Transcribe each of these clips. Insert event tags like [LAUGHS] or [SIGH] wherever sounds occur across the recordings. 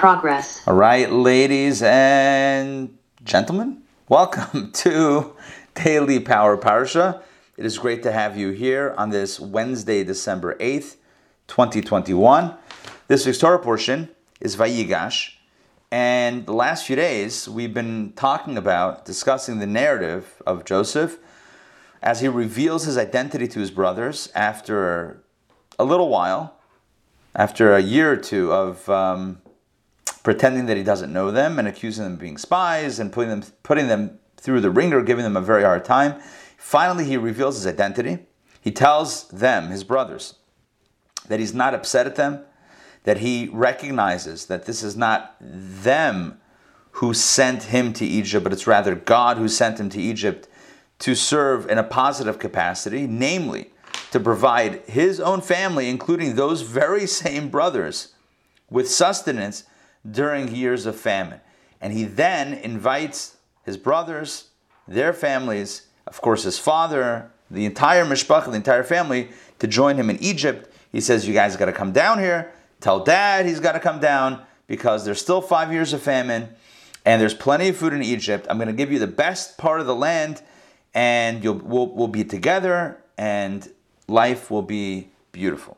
progress. All right, ladies and gentlemen, welcome [LAUGHS] to Daily Power Parsha. It is great to have you here on this Wednesday, December 8th, 2021. This week's Torah portion is Vayigash, and the last few days we've been talking about, discussing the narrative of Joseph as he reveals his identity to his brothers after a little while, after a year or two of um, pretending that he doesn't know them and accusing them of being spies and putting them putting them through the ringer, giving them a very hard time. Finally, he reveals his identity. He tells them, his brothers, that he's not upset at them, that he recognizes that this is not them who sent him to Egypt, but it's rather God who sent him to Egypt to serve in a positive capacity, namely to provide his own family, including those very same brothers, with sustenance during years of famine. And he then invites his brothers, their families, of course, his father, the entire mishpach, the entire family, to join him in Egypt. He says, You guys got to come down here. Tell dad he's got to come down because there's still five years of famine and there's plenty of food in Egypt. I'm going to give you the best part of the land and you'll, we'll, we'll be together and life will be beautiful.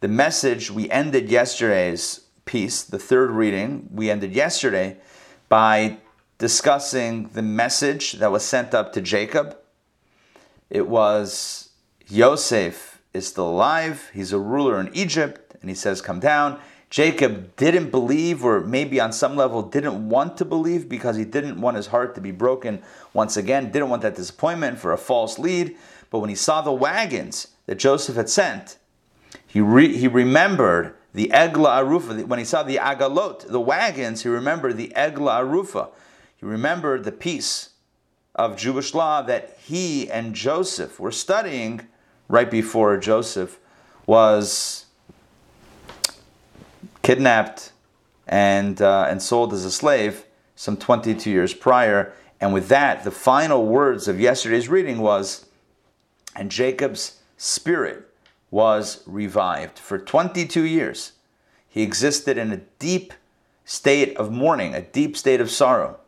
The message we ended yesterday's piece, the third reading, we ended yesterday by discussing the message that was sent up to Jacob. It was Yosef is still alive, he's a ruler in Egypt, and he says, Come down. Jacob didn't believe, or maybe on some level didn't want to believe because he didn't want his heart to be broken once again, didn't want that disappointment for a false lead. But when he saw the wagons that Joseph had sent, he, re- he remembered the Egla Arufa. When he saw the Agalot, the wagons, he remembered the Egla Arufa. He remembered the piece of Jewish law that he and Joseph were studying right before Joseph was kidnapped and, uh, and sold as a slave some 22 years prior. And with that, the final words of yesterday's reading was, and Jacob's spirit was revived. For 22 years, he existed in a deep state of mourning, a deep state of sorrow.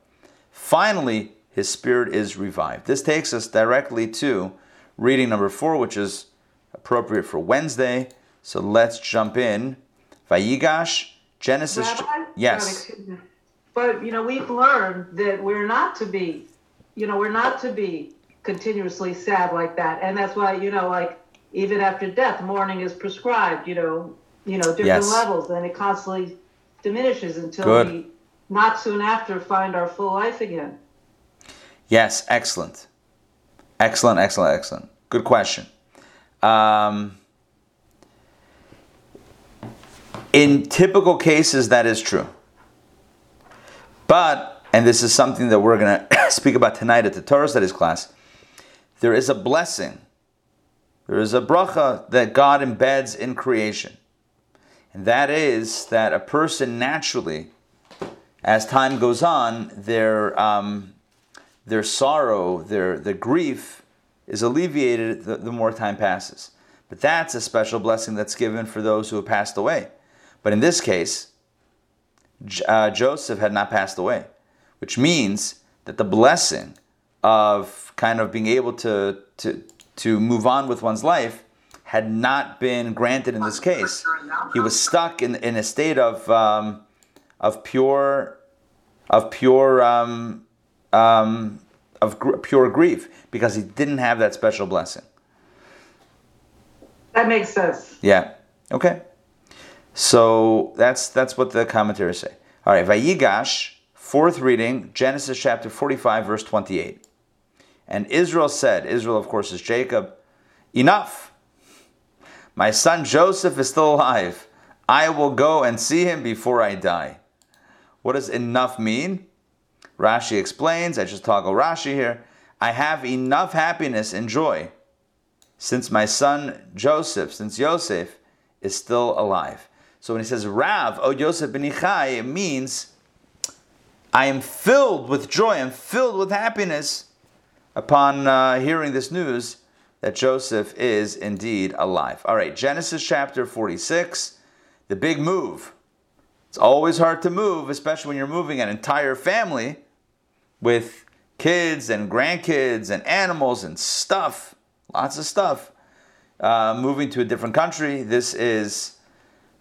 Finally, his spirit is revived. This takes us directly to reading number four, which is appropriate for Wednesday. So let's jump in. Vayigash, Genesis. Rabbi? yes. Oh, God, But you know, we've learned that we're not to be, you know, we're not to be continuously sad like that, and that's why you know, like even after death, mourning is prescribed. You know, you know, different Yes. levels, and it constantly diminishes until Good. we, not soon after, find our full life again. Yes, excellent. Excellent, excellent, excellent. Good question. Um, in typical cases, that is true. But, and this is something that we're going [COUGHS] to speak about tonight at the Torah Studies class, there is a blessing, there is a bracha that God embeds in creation. And that is that a person naturally, as time goes on, their, um, their sorrow, their, their grief is alleviated the, the more time passes. But that's a special blessing that's given for those who have passed away. But in this case, uh, Joseph had not passed away, which means that the blessing of kind of being able to, to, to move on with one's life had not been granted in this case. He was stuck in, in a state of, um, of pure, of pure, um, um, of gr- pure grief because he didn't have that special blessing. That makes sense. Yeah. Okay. So that's that's what the commentaries say. All right. Vayigash, fourth reading, Genesis chapter 45, verse 28. And Israel said, Israel, of course, is Jacob, enough. My son Joseph is still alive. I will go and see him before I die. What does enough mean? Rashi explains, I just toggle Rashi here. I have enough happiness and joy since my son Joseph, since Yosef is still alive. So when he says Rav, O Yosef ben it means I am filled with joy, I'm filled with happiness upon uh, hearing this news that Joseph is indeed alive. All right, Genesis chapter 46, the big move. It's always hard to move, especially when you're moving an entire family with kids and grandkids and animals and stuff, lots of stuff. Uh, moving to a different country. This is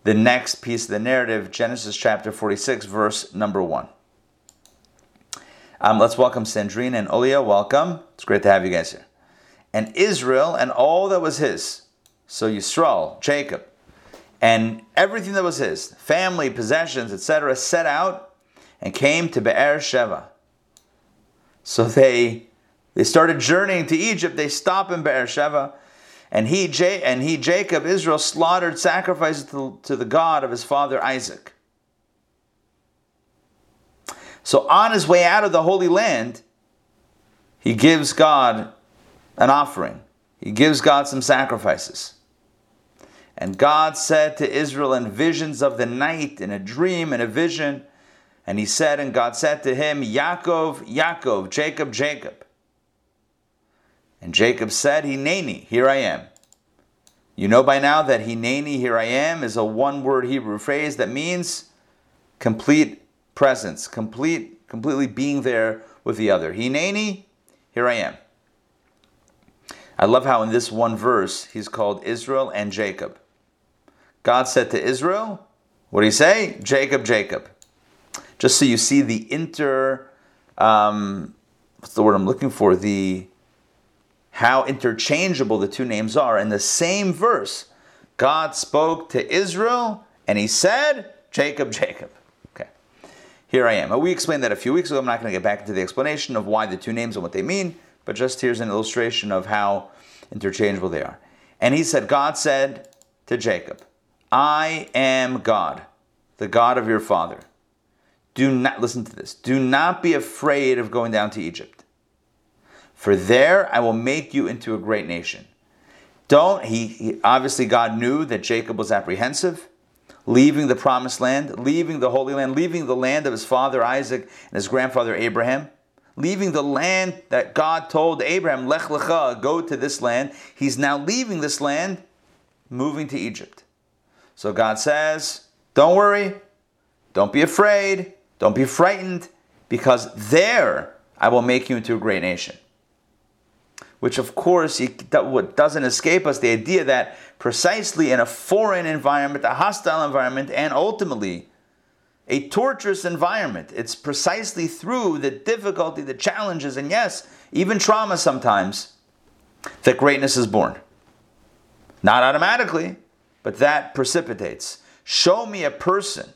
the next piece of the narrative, Genesis chapter 46, verse number 1. Um, let's welcome Sandrine and Olia. Welcome. It's great to have you guys here. And Israel and all that was his. So Yisrael, Jacob, and everything that was his, family, possessions, etc., set out and came to Be'er Sheva. So they they started journeying to Egypt. They stop in Be'er Sheva. And he, and he, Jacob, Israel, slaughtered sacrifices to, to the God of his father Isaac. So on his way out of the Holy Land, he gives God an offering. He gives God some sacrifices. And God said to Israel in visions of the night, in a dream, in a vision, and he said, and God said to him, Yaakov, Yaakov, Jacob, Jacob. And Jacob said, Hineni, here I am. You know by now that Hineni, here I am, is a one word Hebrew phrase that means complete presence, complete, completely being there with the other. Hineni, here I am. I love how in this one verse he's called Israel and Jacob. God said to Israel, what do you say? Jacob, Jacob. Just so you see the inter, um, what's the word I'm looking for? The how interchangeable the two names are. In the same verse, God spoke to Israel and he said, Jacob, Jacob. Here I am. We explained that a few weeks ago. I'm not going to get back into the explanation of why the two names and what they mean, but just here's an illustration of how interchangeable they are. And he said, God said to Jacob, I am God, the God of your father. Do not, listen to this, do not be afraid of going down to Egypt for there I will make you into a great nation. Don't, he, he, obviously God knew that Jacob was apprehensive, leaving the promised land, leaving the Holy Land, leaving the land of his father Isaac and his grandfather Abraham, leaving the land that God told Abraham, Lech Lecha, go to this land. He's now leaving this land, moving to Egypt. So God says, Don't worry, don't be afraid, don't be frightened, because there I will make you into a great nation which of course doesn't escape us the idea that precisely in a foreign environment, a hostile environment, and ultimately a torturous environment, it's precisely through the difficulty, the challenges, and yes, even trauma sometimes, that greatness is born. Not automatically, but that precipitates. Show me a person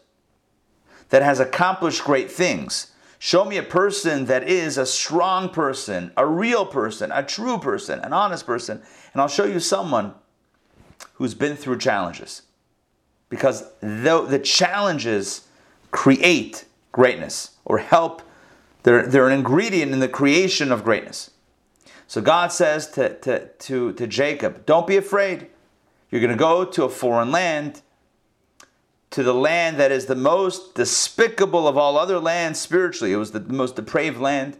that has accomplished great things Show me a person that is a strong person, a real person, a true person, an honest person, and I'll show you someone who's been through challenges. Because the, the challenges create greatness or help, they're, they're an ingredient in the creation of greatness. So God says to, to, to, to Jacob, Don't be afraid. You're going to go to a foreign land to the land that is the most despicable of all other lands spiritually. It was the most depraved land,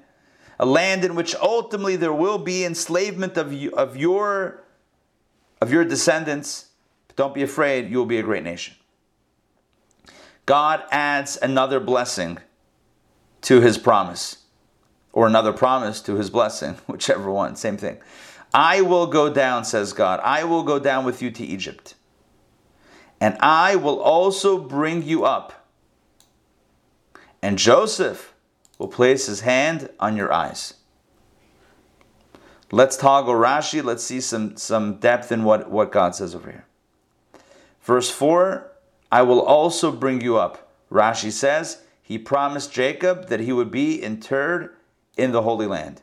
a land in which ultimately there will be enslavement of, you, of, your, of your descendants. But don't be afraid, you will be a great nation. God adds another blessing to his promise, or another promise to his blessing, [LAUGHS] whichever one, same thing. I will go down, says God, I will go down with you to Egypt and I will also bring you up. And Joseph will place his hand on your eyes. Let's toggle Rashi. Let's see some, some depth in what, what God says over here. Verse 4 I will also bring you up. Rashi says, He promised Jacob that he would be interred in the Holy Land.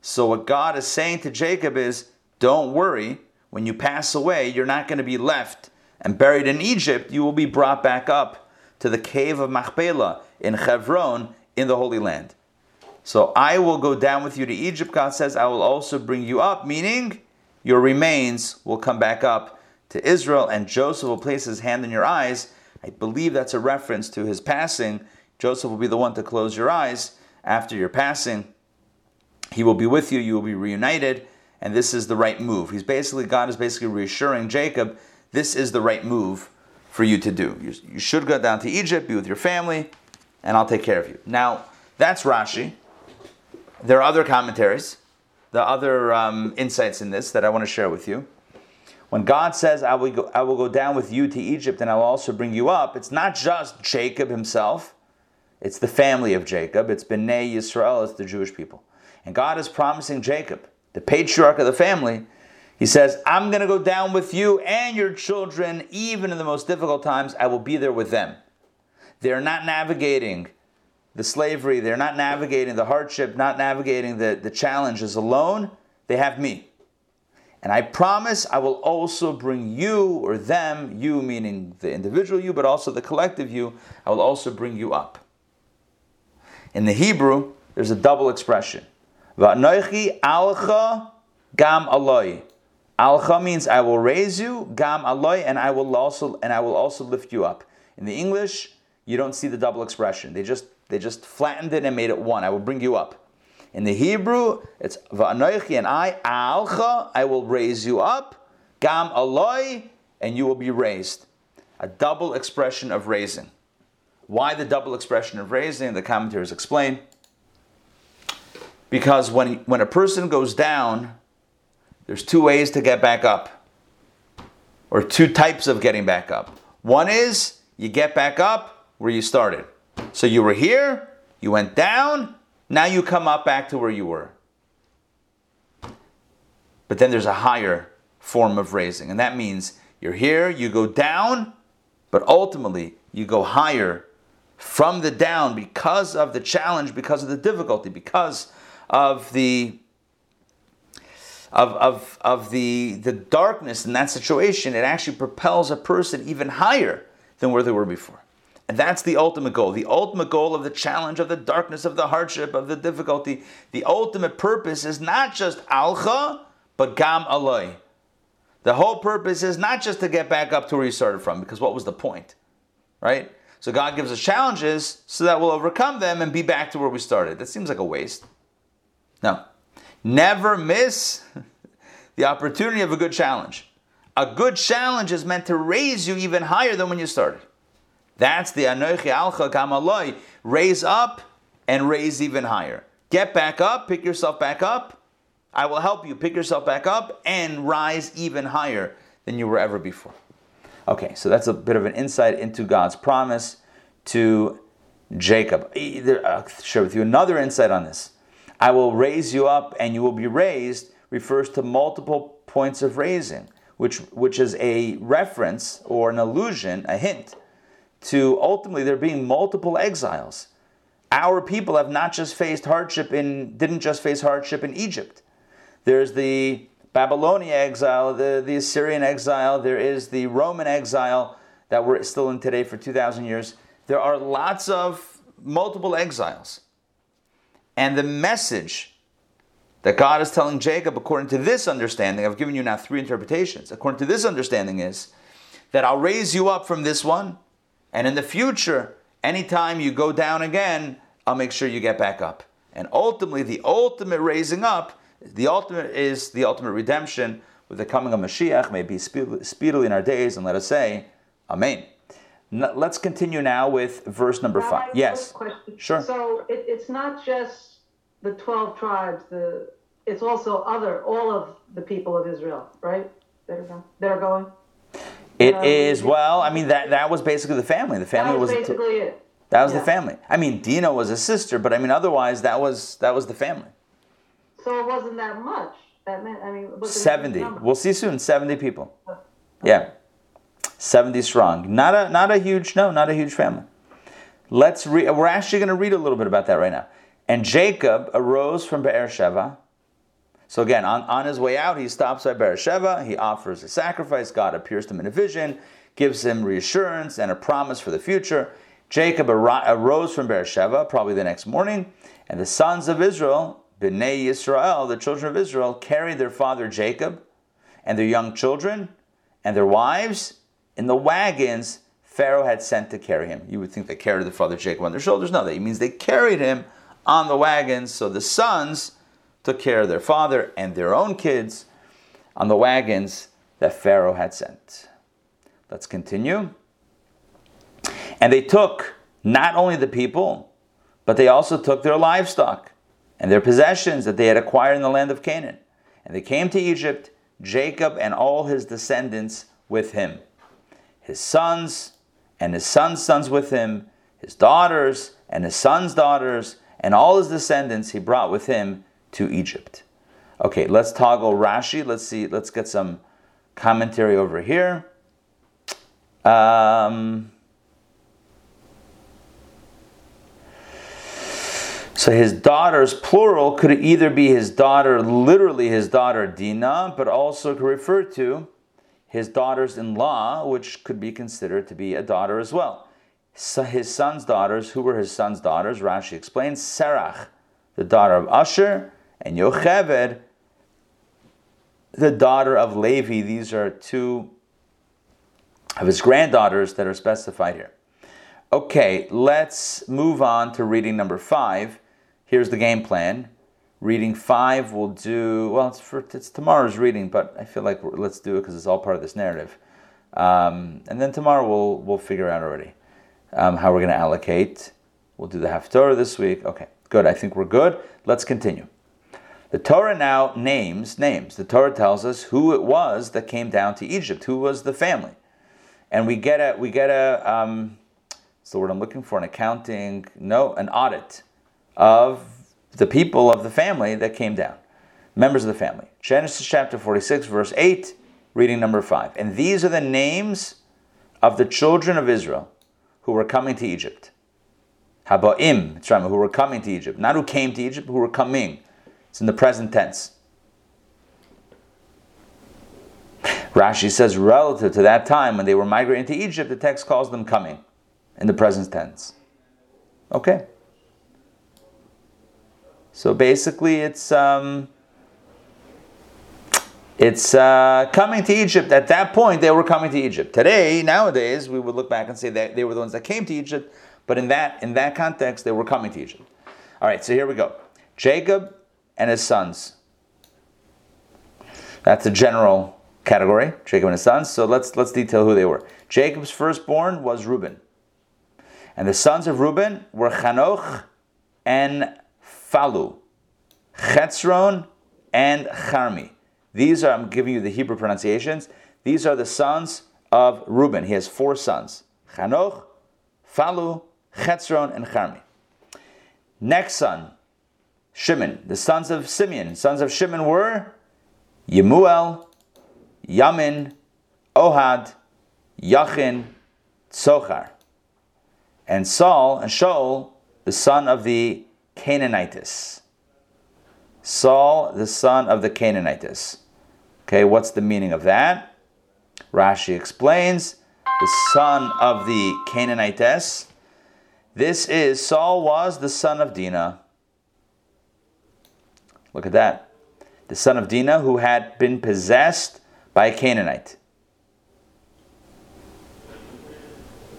So, what God is saying to Jacob is, Don't worry, when you pass away, you're not going to be left and buried in Egypt, you will be brought back up to the cave of Machpelah in Hebron in the Holy Land. So I will go down with you to Egypt, God says, I will also bring you up, meaning your remains will come back up to Israel, and Joseph will place his hand in your eyes. I believe that's a reference to his passing. Joseph will be the one to close your eyes after your passing. He will be with you, you will be reunited, and this is the right move. He's basically, God is basically reassuring Jacob this is the right move for you to do. You, you should go down to Egypt, be with your family, and I'll take care of you. Now, that's Rashi. There are other commentaries, the other um, insights in this that I want to share with you. When God says, I will, go, I will go down with you to Egypt and I will also bring you up, it's not just Jacob himself, it's the family of Jacob. It's Bnei Yisrael, it's the Jewish people. And God is promising Jacob, the patriarch of the family, he says, I'm going to go down with you and your children, even in the most difficult times, I will be there with them. They're not navigating the slavery, they're not navigating the hardship, not navigating the, the challenges alone. They have me. And I promise I will also bring you or them, you meaning the individual you, but also the collective you, I will also bring you up. In the Hebrew, there's a double expression. Va'noichi alcha gam aloi. Alcha means I will raise you, gam aloi, and I will also and I will also lift you up. In the English, you don't see the double expression. They just they just flattened it and made it one. I will bring you up. In the Hebrew, it's va'anoichi and I, alcha, I will raise you up, gam aloi, and you will be raised. A double expression of raising. Why the double expression of raising? The commentators explain. Because when, when a person goes down, there's two ways to get back up, or two types of getting back up. One is you get back up where you started. So you were here, you went down, now you come up back to where you were. But then there's a higher form of raising, and that means you're here, you go down, but ultimately you go higher from the down because of the challenge, because of the difficulty, because of the of, of, of the, the darkness in that situation, it actually propels a person even higher than where they were before. And that's the ultimate goal. The ultimate goal of the challenge, of the darkness, of the hardship, of the difficulty. The ultimate purpose is not just alcha, but gam aloi. The whole purpose is not just to get back up to where you started from, because what was the point? Right? So God gives us challenges so that we'll overcome them and be back to where we started. That seems like a waste. No. Never miss the opportunity of a good challenge. A good challenge is meant to raise you even higher than when you started. That's the Anochi Alcha gam aloi. Raise up and raise even higher. Get back up, pick yourself back up. I will help you pick yourself back up and rise even higher than you were ever before. Okay, so that's a bit of an insight into God's promise to Jacob. I'll share with you another insight on this. I will raise you up and you will be raised refers to multiple points of raising, which, which is a reference or an allusion, a hint to ultimately there being multiple exiles. Our people have not just faced hardship in, didn't just face hardship in Egypt. There's the Babylonian exile, the, the Assyrian exile, there is the Roman exile that we're still in today for 2,000 years. There are lots of multiple exiles. And the message that God is telling Jacob, according to this understanding, I've given you now three interpretations. According to this understanding, is that I'll raise you up from this one, and in the future, anytime you go down again, I'll make sure you get back up. And ultimately, the ultimate raising up, the ultimate is the ultimate redemption with the coming of Mashiach, may be speedily in our days, and let us say, Amen. Let's continue now with verse number now, five. Yes. Sure. So it, it's not just the 12 tribes, the, it's also other, all of the people of Israel, right? That are, that are going? It um, is well. I mean that that was basically the family. The family that was, was basically it. That was yeah. the family. I mean, Dina was a sister, but I mean, otherwise, that was that was the family. So it wasn't that much. That meant, I mean, seventy. We'll see soon. Seventy people. Yeah, seventy strong. Not a not a huge no, not a huge family. Let's read. We're actually going to read a little bit about that right now. And Jacob arose from Be'er Beersheba so again, on, on his way out, he stops by Beersheba. He offers a sacrifice. God appears to him in a vision, gives him reassurance and a promise for the future. Jacob ar- arose from Be'er Beersheba, probably the next morning, and the sons of Israel, Bnei Yisrael, the children of Israel, carried their father Jacob and their young children and their wives in the wagons Pharaoh had sent to carry him. You would think they carried the father Jacob on their shoulders. No, that means they carried him on the wagons. So the sons took care of their father and their own kids on the wagons that Pharaoh had sent. Let's continue. And they took not only the people, but they also took their livestock and their possessions that they had acquired in the land of Canaan. And they came to Egypt, Jacob and all his descendants with him, his sons and his sons' sons with him, his daughters and his sons' daughters, and all his descendants he brought with him to Egypt. Okay, let's toggle Rashi. Let's see, let's get some commentary over here. Um, so his daughters, plural, could either be his daughter, literally his daughter Dinah, but also could refer to his daughters in law, which could be considered to be a daughter as well. So his son's daughters, who were his son's daughters? Rashi explains Serach, the daughter of Asher, and Yocheved, the daughter of Levi. These are two of his granddaughters that are specified here. Okay, let's move on to reading number five. Here's the game plan. Reading five, we'll do well. It's for it's tomorrow's reading, but I feel like let's do it because it's all part of this narrative. Um, and then tomorrow we'll we'll figure out already um, how we're going to allocate. We'll do the Haftorah this week. Okay, good. I think we're good. Let's continue. The Torah now names names. The Torah tells us who it was that came down to Egypt. Who was the family? And we get a we get a um, it's the word I'm looking for an accounting no an audit of the people of the family that came down, members of the family. Genesis chapter 46 verse 8, reading number five. And these are the names of the children of Israel who were coming to Egypt. Habaim, who were coming to Egypt, not who came to Egypt, who were coming. It's in the present tense. Rashi says, relative to that time when they were migrating to Egypt, the text calls them coming in the present tense. Okay. So basically, it's um, it's uh, coming to Egypt. At that point, they were coming to Egypt. Today, nowadays, we would look back and say that they were the ones that came to Egypt. But in that in that context, they were coming to Egypt. All right. So here we go. Jacob and his sons. That's a general category, Jacob and his sons. So let's let's detail who they were. Jacob's firstborn was Reuben. And the sons of Reuben were Chanoch and Phalu, Chetzron and Charmi. These are, I'm giving you the Hebrew pronunciations. These are the sons of Reuben. He has four sons Chanoch, Falu, Chetzron, and Charmi. Next son, Shimon. The sons of Simeon. Sons of Shimon were Yemuel, Yamin, Ohad, Yachin, Tzochar. And Saul and Shaul, the son of the Canaanites. Saul, the son of the Canaanites. Okay, what's the meaning of that? Rashi explains the son of the Canaanites. This is Saul was the son of Dinah Look at that. The son of Dinah who had been possessed by a Canaanite.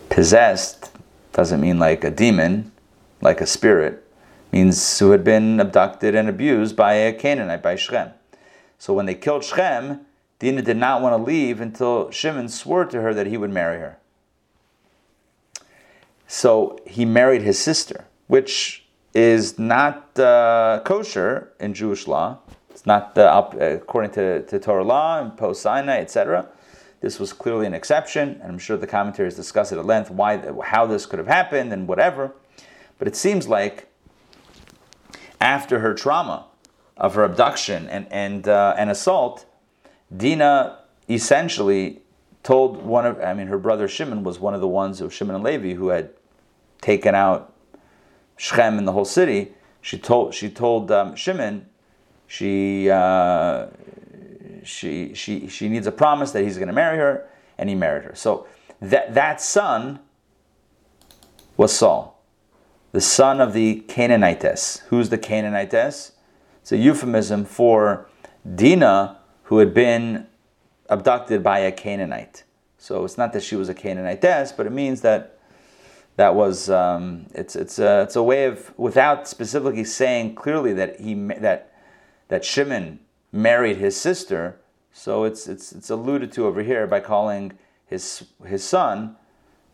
Possessed doesn't mean like a demon, like a spirit. Means who had been abducted and abused by a Canaanite, by Shem. So when they killed Shem, Dinah did not want to leave until Shimon swore to her that he would marry her. So he married his sister, which is not uh, kosher in Jewish law. It's not uh, according to, to Torah law and post Sinai, etc. This was clearly an exception, and I'm sure the commentaries discuss it at length why, how this could have happened and whatever. But it seems like after her trauma of her abduction and and uh, and assault, Dina essentially told one of I mean her brother Shimon was one of the ones of Shimon and Levi who had taken out Shechem and the whole city, she told she told um, Shimon, she uh, she she she needs a promise that he's going to marry her, and he married her. So that that son was Saul, the son of the Canaanites. Who's the Canaanites? It's a euphemism for Dinah, who had been abducted by a Canaanite. So it's not that she was a Canaanitess, but it means that that was um, it's it's a, it's a way of without specifically saying clearly that he that that Shimon married his sister. So it's it's it's alluded to over here by calling his his son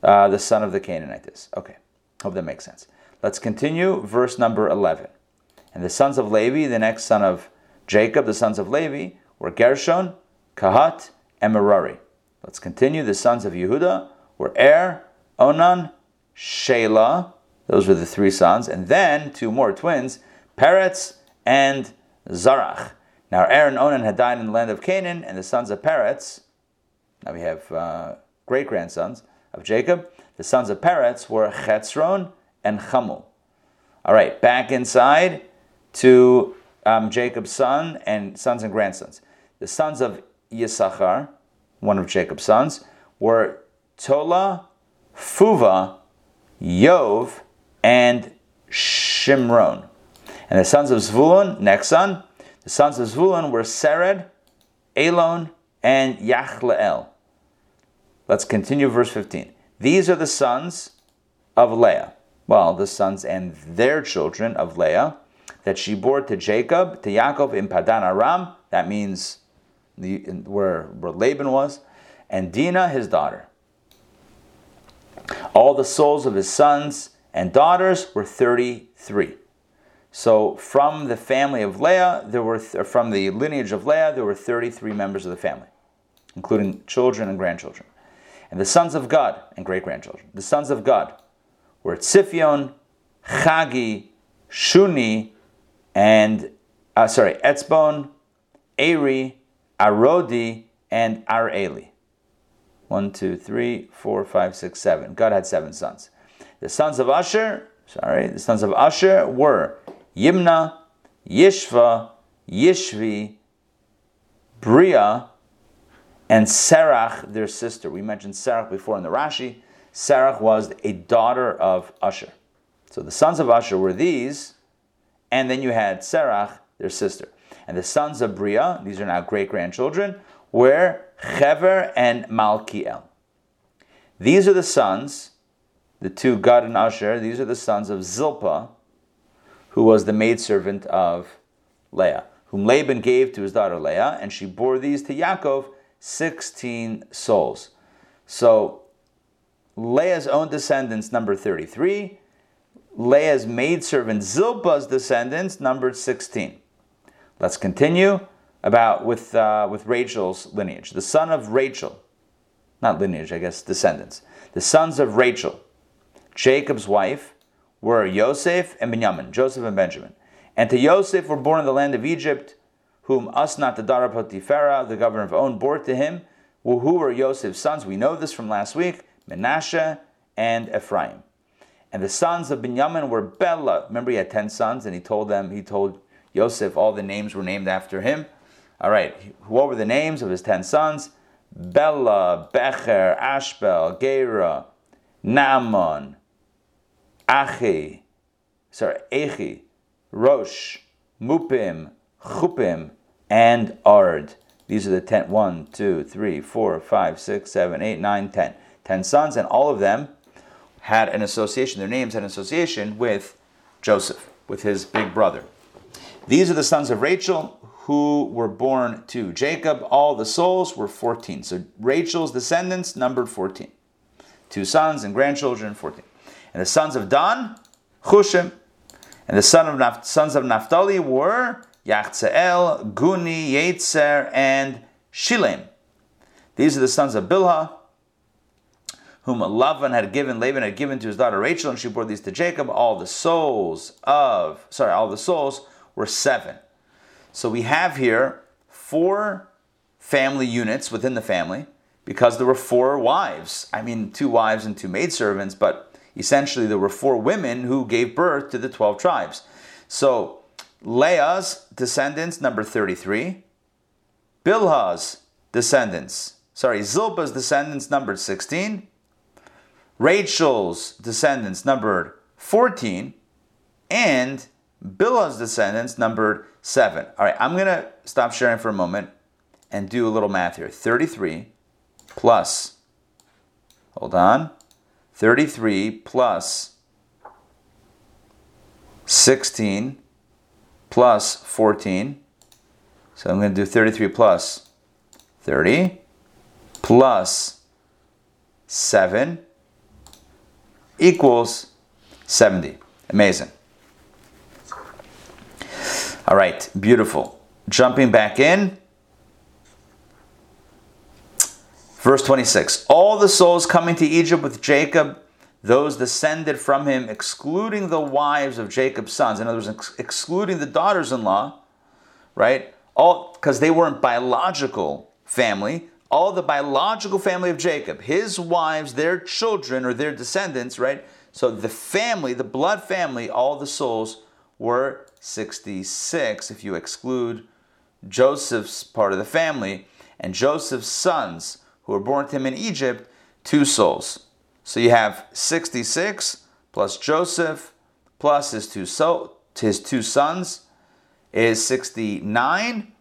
uh, the son of the Canaanites. Okay, hope that makes sense. Let's continue, verse number 11. And the sons of Levi, the next son of Jacob, the sons of Levi, were Gershon, Kahat, and Merari. Let's continue. The sons of Yehuda were Er, Onan, Shelah. Those were the three sons. And then two more twins, Peretz and Zarach. Now Er and Onan had died in the land of Canaan, and the sons of Peretz, now we have uh, great grandsons of Jacob. The sons of Peretz were Chetzron and Chamul. All right, back inside to um, Jacob's son and sons and grandsons. The sons of Yisachar, one of Jacob's sons, were Tola, Fuva, Yov, and Shimron. And the sons of Zvulun, next son, the sons of Zvulun were Sered, Elon, and Yachleel. Let's continue verse 15. These are the sons of Leah. Well, the sons and their children of Leah that she bore to Jacob, to Yaakov in Padan Aram. That means the, where, where Laban was. And Dinah, his daughter. All the souls of his sons and daughters were 33. So from the family of Leah, there were th- from the lineage of Leah, there were 33 members of the family, including children and grandchildren. And the sons of Gad and great grandchildren, the sons of Gad were Tziphion, Chagi, Shuni, and uh, sorry, Etzbon, Eri, Arodi, and Areli. One, two, three, four, five, six, seven. Gad had seven sons. The sons of Asher, sorry, the sons of Asher were Yimna, Yishva, Yishvi, Bria, and Serach, their sister. We mentioned Serach before in the Rashi. Serach was a daughter of Asher. So the sons of Asher were these, and then you had Serach, their sister. And the sons of Bria, these are now great grandchildren, were Chever and Malkiel. These are the sons, the two Gad and Asher, these are the sons of Zilpah, who was the maidservant of Leah, whom Laban gave to his daughter Leah, and she bore these to Yaakov 16 souls. So Leah's own descendants number 33, Leah's maidservant Zilpah's descendants numbered 16. Let's continue about with, uh, with Rachel's lineage. The son of Rachel, not lineage, I guess, descendants. The sons of Rachel, Jacob's wife, were Yosef and Benjamin, Joseph and Benjamin. And to Yosef were born in the land of Egypt, whom Asnat, the daughter of Potipharah, the governor of On, bore to him. Who were Yosef's sons? We know this from last week Menashe and Ephraim. And the sons of Benjamin were Bela. Remember, he had 10 sons, and he told them, he told Yosef all the names were named after him. All right, what were the names of his 10 sons? Bela, Becher, Ashbel, Gera, Naaman, Achi, sorry, Echi, Rosh, Mupim, Chupim, and Ard. These are the ten, one, two, three, four, five, six, seven, eight, nine, ten. Ten sons, and all of them had an association, their names had an association with Joseph, with his big brother. These are the sons of Rachel who were born to Jacob. All the souls were 14. So Rachel's descendants numbered 14. Two sons and grandchildren, 14. And the sons of Dan, Chushim. And the son of sons of Naphtali were Yachzael, Guni, Yetzer, and Shilem. These are the sons of Bilhah, whom Lavan had given, Laban had given to his daughter Rachel, and she bore these to Jacob. All the souls of, sorry, all the souls were seven. So we have here four family units within the family because there were four wives. I mean, two wives and two maidservants, but essentially there were four women who gave birth to the 12 tribes. So Leah's descendants, number 33. Bilhah's descendants, sorry, Zilpah's descendants, numbered 16. Rachel's descendants, numbered 14. And Bilhah's descendants, numbered 7. All right, I'm going to stop sharing for a moment and do a little math here. 33 plus, hold on, 33 plus 16 plus 14. So I'm going to do 33 plus 30 plus 7 equals 70. Amazing. All right, beautiful. Jumping back in. Verse 26 All the souls coming to Egypt with Jacob, those descended from him, excluding the wives of Jacob's sons, in other words, ex- excluding the daughters in law, right? All because they weren't biological family, all the biological family of Jacob, his wives, their children, or their descendants, right? So the family, the blood family, all the souls were 66 if you exclude Joseph's part of the family and Joseph's sons who were born to him in Egypt, two souls. So you have 66 plus Joseph plus his two, so, his two sons is 69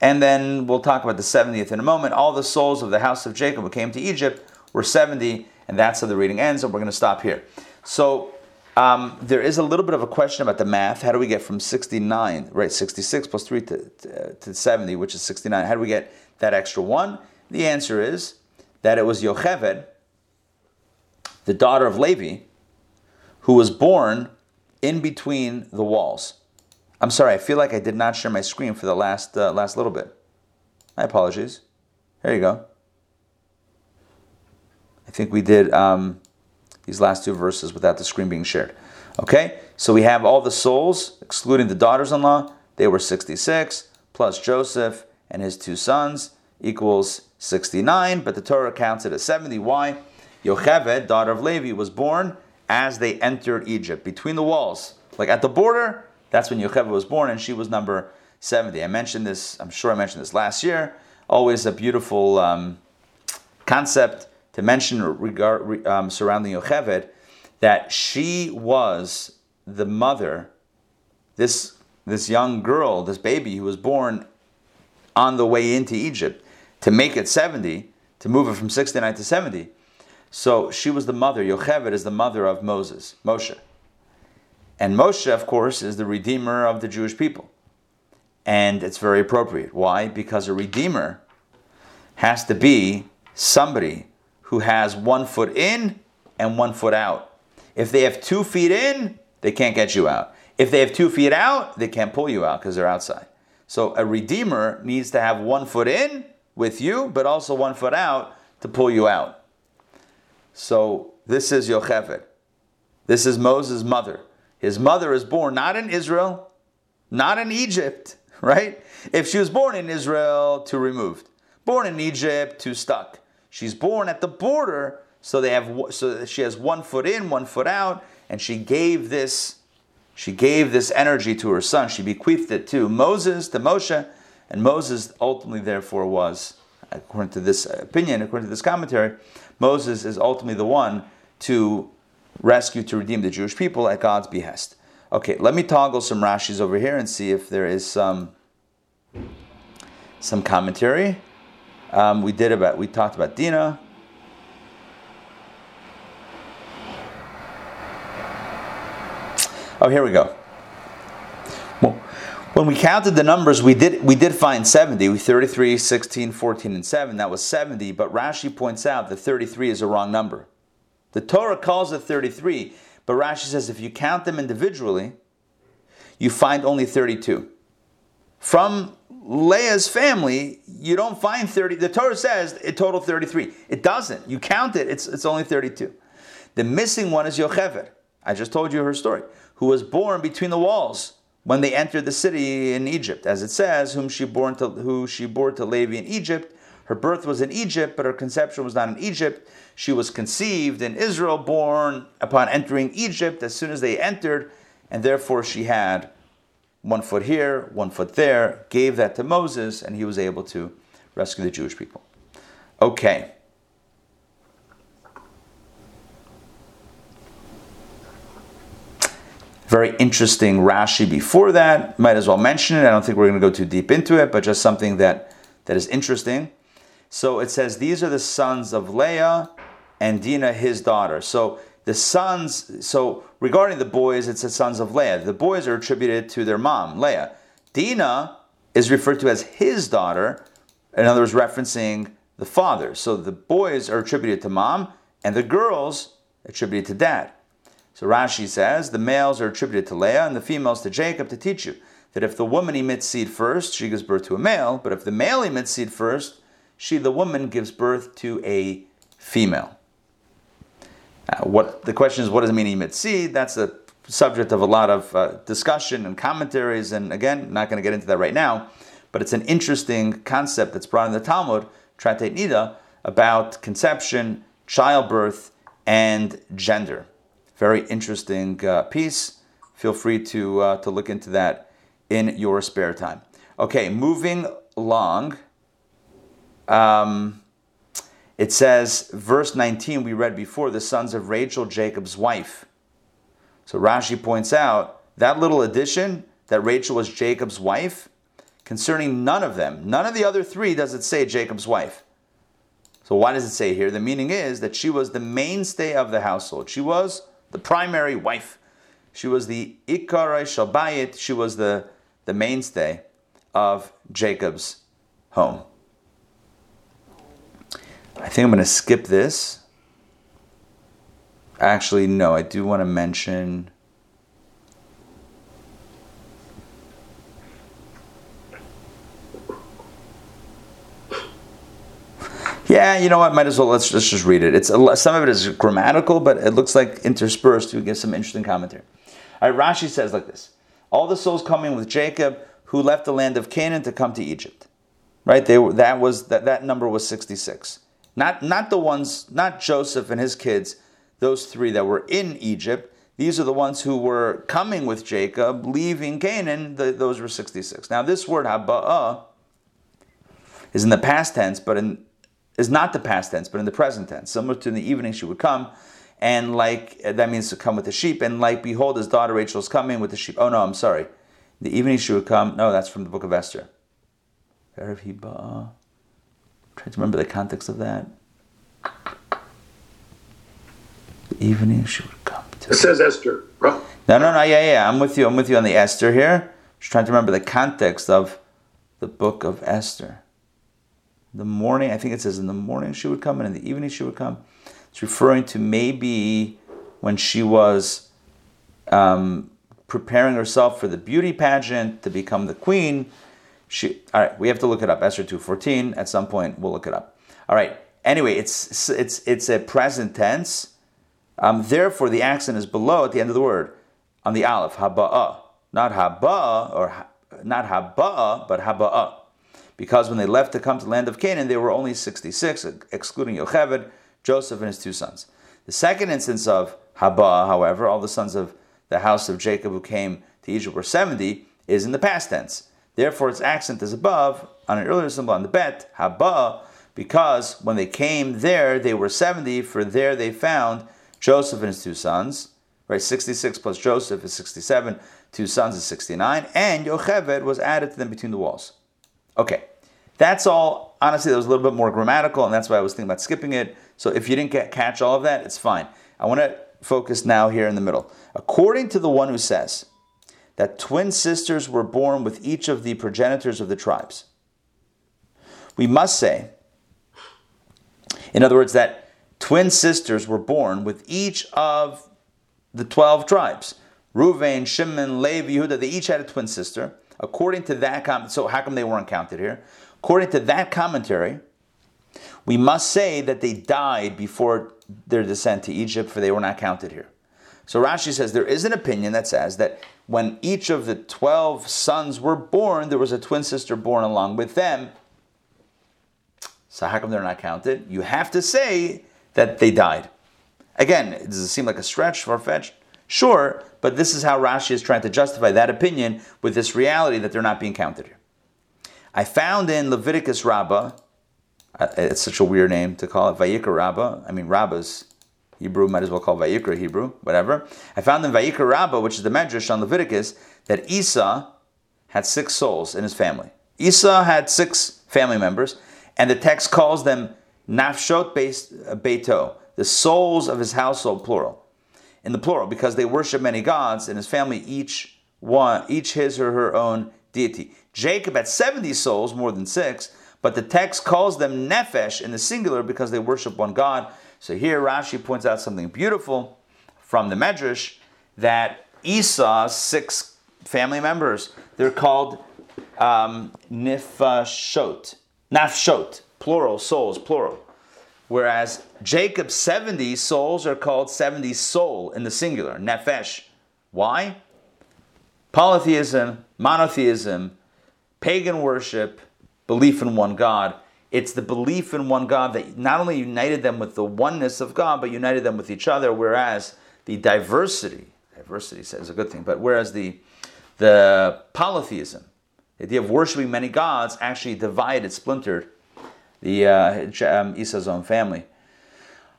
and then we'll talk about the 70th in a moment. All the souls of the house of Jacob who came to Egypt were 70, and that's how the reading ends, and we're going to stop here. So um, there is a little bit of a question about the math. How do we get from 69, right, 66 plus 3 to, to, to 70, which is 69? How do we get that extra one? The answer is that it was Yocheved, the daughter of Levi, who was born in between the walls. I'm sorry, I feel like I did not share my screen for the last uh, last little bit. My apologies. There you go. I think we did um, these last two verses without the screen being shared. Okay, so we have all the souls, excluding the daughters-in-law. They were 66 plus Joseph and his two sons equals 69, but the Torah counts it as 70. Why? Yocheved, daughter of Levi, was born as they entered Egypt, between the walls, like at the border that's when Yocheved was born, and she was number 70. I mentioned this, I'm sure I mentioned this last year. Always a beautiful um, concept to mention regard, um, surrounding Yocheved that she was the mother, this, this young girl, this baby who was born on the way into Egypt to make it 70, to move it from 69 to 70. So she was the mother, Yocheved is the mother of Moses, Moshe. And Moshe, of course, is the redeemer of the Jewish people. And it's very appropriate. Why? Because a redeemer has to be somebody who has one foot in and one foot out. If they have two feet in, they can't get you out. If they have two feet out, they can't pull you out because they're outside. So a redeemer needs to have one foot in with you, but also one foot out to pull you out. So this is Yocheved. This is Moses' mother. His mother is born not in Israel, not in Egypt, [LAUGHS] right? If she was born in Israel, too removed. Born in Egypt, too stuck. She's born at the border, so they have so she has one foot in, one foot out, and she gave this she gave this energy to her son. She bequeathed it to Moses, to Moshe, and Moses ultimately, therefore, was, according to this opinion, according to this commentary, Moses is ultimately the one to rescue to redeem the Jewish people at God's behest. Okay, let me toggle some Rashis over here and see if there is some some commentary. Um, we did about we talked about Dina. Oh, here we go. Well, when we counted the numbers, we did we did find 70. We 33, 16, 14, and 7. That was 70, but Rashi points out that 33 is a wrong number. The Torah calls it 33, but Rashi says if you count them individually, you find only 32. From Leah's family, you don't find 30. The Torah says it total 33. It doesn't. You count it, it's, it's only 32. The missing one is Yocheved. I just told you her story, who was born between the walls when they entered the city in Egypt, as it says, whom she born to who she bore to Levi in Egypt. Her birth was in Egypt, but her conception was not in Egypt. She was conceived in Israel, born upon entering Egypt as soon as they entered, and therefore she had one foot here, one foot there, gave that to Moses, and he was able to rescue the Jewish people. Okay. Very interesting Rashi before that. Might as well mention it. I don't think we're going to go too deep into it, but just something that, that is interesting. So it says, These are the sons of Leah and Dinah his daughter. So the sons, so regarding the boys, it's the sons of Leah. The boys are attributed to their mom, Leah. Dinah is referred to as his daughter, in other words, referencing the father. So the boys are attributed to mom, and the girls attributed to dad. So Rashi says the males are attributed to Leah and the females to Jacob to teach you that if the woman emits seed first, she gives birth to a male, but if the male emits seed first, she, the woman, gives birth to a female. Uh, what the question is, what does it mean seed? That's a subject of a lot of uh, discussion and commentaries, and again, not going to get into that right now. But it's an interesting concept that's brought in the Talmud, Tractate Nida, about conception, childbirth, and gender. Very interesting uh, piece. Feel free to uh, to look into that in your spare time. Okay, moving along. Um, it says, verse 19, we read before, the sons of Rachel, Jacob's wife. So Rashi points out that little addition that Rachel was Jacob's wife, concerning none of them, none of the other three does it say Jacob's wife. So why does it say here? The meaning is that she was the mainstay of the household. She was the primary wife. She was the Ikarai Shalbayit. She was the, the mainstay of Jacob's home. I think I'm going to skip this. Actually, no, I do want to mention. Yeah, you know what? Might as well let's, let's just read it. It's a, some of it is grammatical, but it looks like interspersed to give some interesting commentary. All right, Rashi says like this: All the souls coming with Jacob, who left the land of Canaan to come to Egypt. Right? They that was that that number was sixty six. Not, not the ones, not Joseph and his kids, those three that were in Egypt. These are the ones who were coming with Jacob, leaving Canaan. The, those were 66. Now, this word haba'ah is in the past tense, but in, is not the past tense, but in the present tense. Similar to in the evening she would come, and like, that means to come with the sheep, and like, behold, his daughter Rachel is coming with the sheep. Oh no, I'm sorry. The evening she would come, no, that's from the book of Esther. Erev hiba'ah. Try to remember the context of that. The evening she would come. To it says Esther. No, no, no. Yeah, yeah. I'm with you. I'm with you on the Esther here. Just trying to remember the context of the book of Esther. The morning, I think it says in the morning she would come, and in the evening she would come. It's referring to maybe when she was um, preparing herself for the beauty pageant to become the queen she, all right, we have to look it up. Esther 2.14. At some point, we'll look it up. All right. Anyway, it's it's it's a present tense. Um, therefore, the accent is below at the end of the word on the aleph, haba'ah. Not haba or ha, not haba'ah, but haba'ah. Because when they left to come to the land of Canaan, they were only 66, excluding Yocheved, Joseph, and his two sons. The second instance of Haba, however, all the sons of the house of Jacob who came to Egypt were 70, is in the past tense. Therefore, its accent is above on an earlier symbol on the bet, haba, because when they came there, they were 70, for there they found Joseph and his two sons, right? 66 plus Joseph is 67, two sons is 69, and Yocheved was added to them between the walls. Okay, that's all. Honestly, that was a little bit more grammatical, and that's why I was thinking about skipping it. So if you didn't get, catch all of that, it's fine. I want to focus now here in the middle. According to the one who says, that twin sisters were born with each of the progenitors of the tribes. We must say, in other words, that twin sisters were born with each of the 12 tribes. Ruvain, Shimon, Levi, Yehuda, they each had a twin sister. According to that, com- so how come they weren't counted here? According to that commentary, we must say that they died before their descent to Egypt, for they were not counted here. So Rashi says there is an opinion that says that when each of the 12 sons were born, there was a twin sister born along with them. So how come they're not counted? You have to say that they died. Again, does it seem like a stretch, far fetched? Sure, but this is how Rashi is trying to justify that opinion with this reality that they're not being counted here. I found in Leviticus Rabbah, uh, it's such a weird name to call it, Vayikra Rabbah. I mean, Rabbah's Hebrew might as well call Vayikra Hebrew, whatever. I found in Vayikra Rabbah, which is the Medrash on Leviticus, that Esau had six souls in his family. Esau had six family members, and the text calls them Nafshot uh, Beito, the souls of his household, plural. In the plural, because they worship many gods, and his family each one, each his or her own deity. Jacob had 70 souls, more than six, but the text calls them Nefesh in the singular because they worship one God. So here Rashi points out something beautiful from the Medrash that Esau's six family members, they're called um, nifashot, nafshot, plural, souls, plural. Whereas Jacob's 70 souls are called 70 soul in the singular, nefesh. Why? Polytheism, monotheism, pagan worship, belief in one God. It's the belief in one God that not only united them with the oneness of God, but united them with each other, whereas the diversity, diversity is a good thing, but whereas the, the polytheism, the idea of worshiping many gods, actually divided, splintered the uh, um, own family.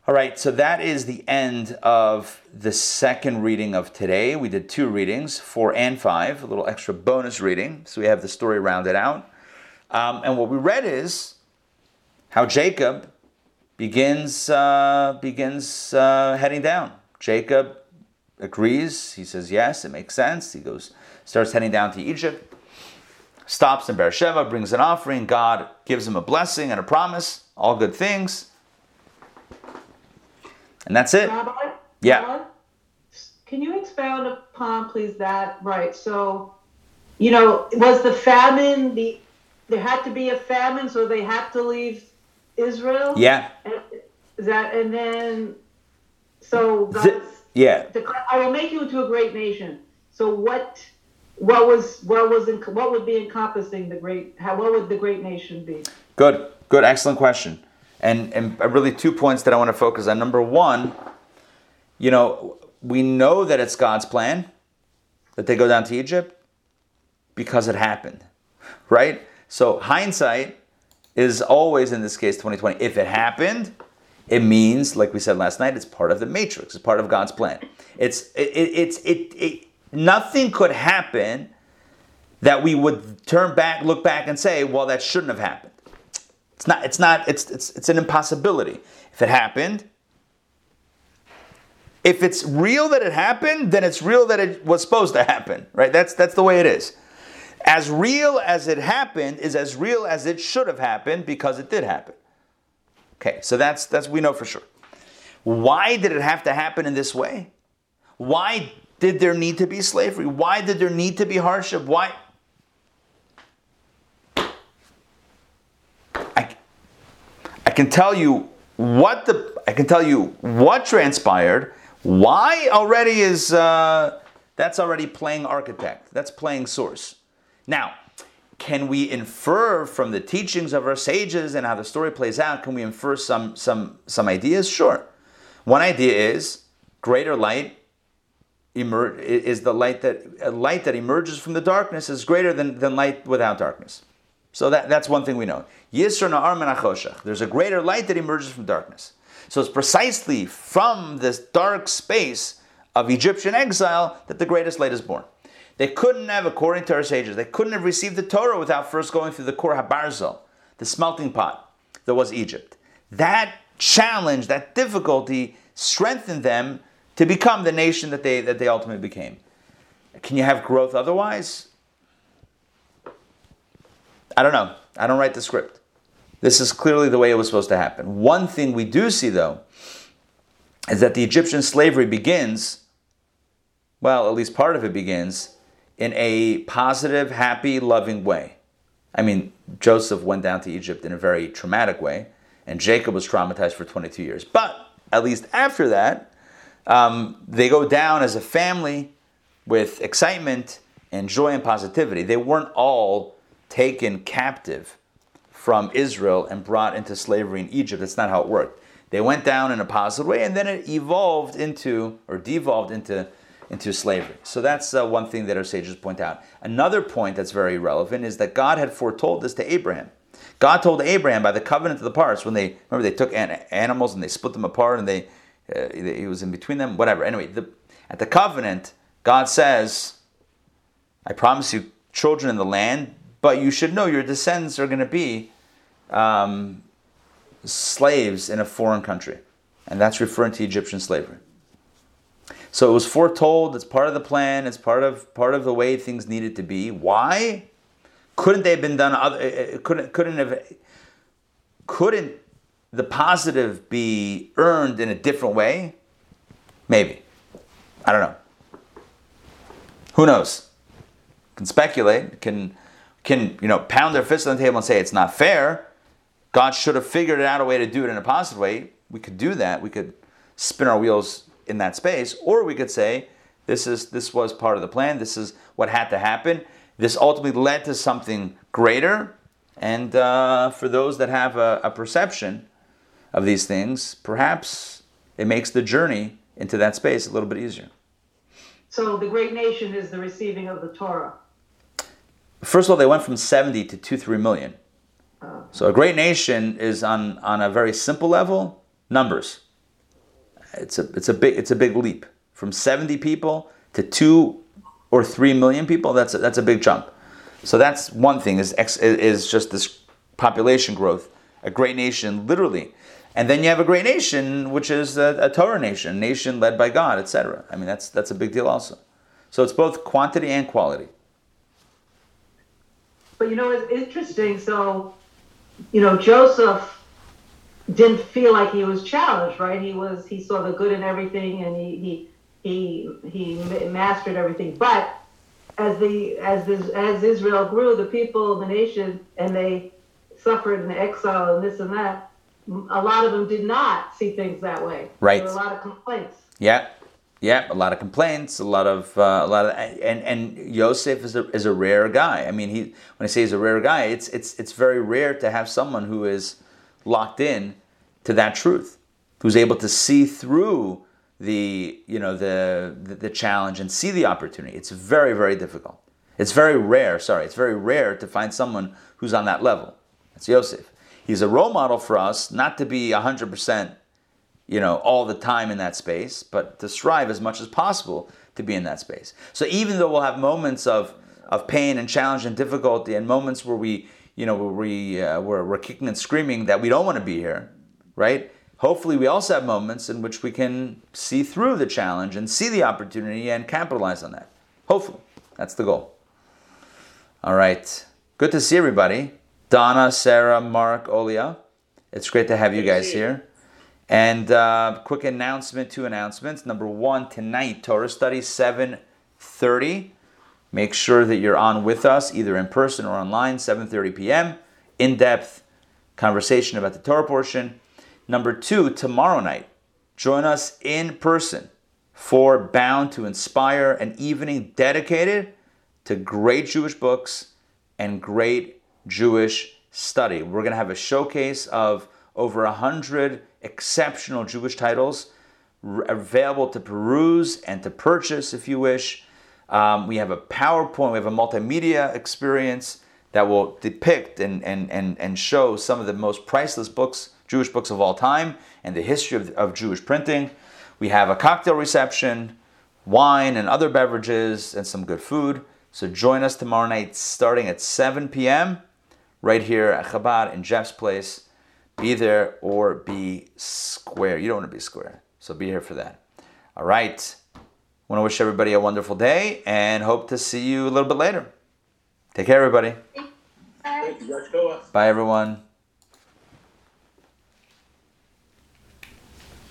All right, so that is the end of the second reading of today. We did two readings, four and five, a little extra bonus reading. So we have the story rounded out. Um, and what we read is how Jacob begins uh, begins uh, heading down. Jacob agrees. He says yes, it makes sense. He goes, starts heading down to Egypt. Stops in Beersheba, brings an offering. God gives him a blessing and a promise. All good things. And that's it. Rabbi, Yeah. Rabbi, Can you expound upon, please, that? Right. So, you know, was the famine the there had to be a famine, so they had to leave Israel. Yeah. And, that and then so God. Yeah. declare, I will make you into a great nation. So what? What was what was in, what would be encompassing the great? How what would the great nation be? Good, good, excellent question. And and uh, really two points that I want to focus on. Number one, you know, we know that it's God's plan that they go down to Egypt because it happened, right? So hindsight is always in this case 2020. If it happened, it means, like we said last night, it's part of the matrix. It's part of God's plan. It's it, it, it's it, it nothing could happen that we would turn back, look back, and say, well, that shouldn't have happened. It's not. It's not. It's it's it's an impossibility. If it happened, if it's real that it happened, then it's real that it was supposed to happen. Right? That's that's the way it is. As real as it happened is as real as it should have happened because it did happen. Okay, so that's that's we know for sure. Why did it have to happen in this way? Why did there need to be slavery? Why did there need to be hardship? Why? I, I can tell you what the I can tell you what transpired. Why already is uh, that's already playing architect. That's playing source. Now, can we infer from the teachings of our sages and how the story plays out? Can we infer some some some ideas? Sure. One idea is greater light emer- is the light that light that emerges from the darkness is greater than, than light without darkness. So that, that's one thing we know. Yisr na'ar min. There's a greater light that emerges from darkness. So it's precisely from this dark space of Egyptian exile that the greatest light is born. They couldn't have, according to our sages, they couldn't have received the Torah without first going through the Kor HaBarzel, the smelting pot that was Egypt. That challenge, that difficulty strengthened them to become the nation that they, that they ultimately became. Can you have growth otherwise? I don't know. I don't write the script. This is clearly the way it was supposed to happen. One thing we do see, though, is that the Egyptian slavery begins, well, at least part of it begins, in a positive, happy, loving way. I mean, Joseph went down to Egypt in a very traumatic way, and Jacob was traumatized for 22 years. But at least after that, um, they go down as a family with excitement and joy and positivity. They weren't all taken captive from Israel and brought into slavery in Egypt. That's not how it worked. They went down in a positive way, and then it evolved into or devolved into into slavery. So that's uh, one thing that our sages point out. Another point that's very relevant is that God had foretold this to Abraham. God told Abraham by the covenant of the parts when they remember they took an- animals and they split them apart and they uh, he was in between them. Whatever. Anyway, the, at the covenant, God says, "I promise you children in the land, but you should know your descendants are going to be um, slaves in a foreign country," and that's referring to Egyptian slavery. So it was foretold. It's part of the plan. It's part of part of the way things needed to be. Why couldn't they have been done? Other, uh, couldn't couldn't have couldn't the positive be earned in a different way? Maybe. I don't know. Who knows? Can speculate, can can you know pound their fist on the table and say it's not fair. God should have figured out a way to do it in a positive way. We could do that. We could spin our wheels in that space, or we could say this is this was part of the plan. This is what had to happen. This ultimately led to something greater. And uh, for those that have a, a perception of these things, perhaps it makes the journey into that space a little bit easier. So the great nation is the receiving of the Torah. First of all, they went from 70 to 2, 3 million. Oh. So a great nation is on, on a very simple level, numbers. It's a, it's, a big, it's a big leap. From 70 people to 2 or 3 million people, that's a, that's a big jump. So that's one thing, is, is just this population growth. A great nation, literally, and then you have a great nation, which is a, a Torah nation, nation led by God, etc. I mean, that's that's a big deal also. So it's both quantity and quality. But you know, it's interesting. So, you know, Joseph didn't feel like he was challenged, right? He was he saw the good in everything, and he he he he mastered everything. But as the as this, as Israel grew, the people, the nation, and they suffered in exile and this and that a lot of them did not see things that way. Right. There were a lot of complaints. Yeah. Yeah, a lot of complaints, a lot of uh, a lot of, and and Yosef is a is a rare guy. I mean, he when I say he's a rare guy, it's it's it's very rare to have someone who is locked in to that truth, who's able to see through the you know the, the the challenge and see the opportunity. It's very very difficult. It's very rare. Sorry, it's very rare to find someone who's on that level. That's Yosef he's a role model for us, not to be 100%, you know, all the time in that space, but to strive as much as possible to be in that space. So even though we'll have moments of, of pain and challenge and difficulty and moments where we, you know, where we, uh, we're, we're kicking and screaming that we don't want to be here, right? Hopefully we also have moments in which we can see through the challenge and see the opportunity and capitalize on that. Hopefully. That's the goal. All right. Good to see everybody. Donna, Sarah, Mark, Olia. It's great to have you guys here. And uh, quick announcement, two announcements. Number one, tonight, Torah study, 7.30. Make sure that you're on with us, either in person or online, 7.30 p.m. In-depth conversation about the Torah portion. Number two, tomorrow night, join us in person for Bound to Inspire, an evening dedicated to great Jewish books and great Jewish study. We're going to have a showcase of over a hundred exceptional Jewish titles available to peruse and to purchase if you wish. Um, we have a PowerPoint, we have a multimedia experience that will depict and, and, and, and show some of the most priceless books, Jewish books of all time, and the history of, of Jewish printing. We have a cocktail reception, wine and other beverages, and some good food. So join us tomorrow night starting at 7 p.m right here at Chabad in Jeff's place. Be there or be square. You don't want to be square, so be here for that. All right. Want to wish everybody a wonderful day and hope to see you a little bit later. Take care, everybody. Bye. Bye, everyone.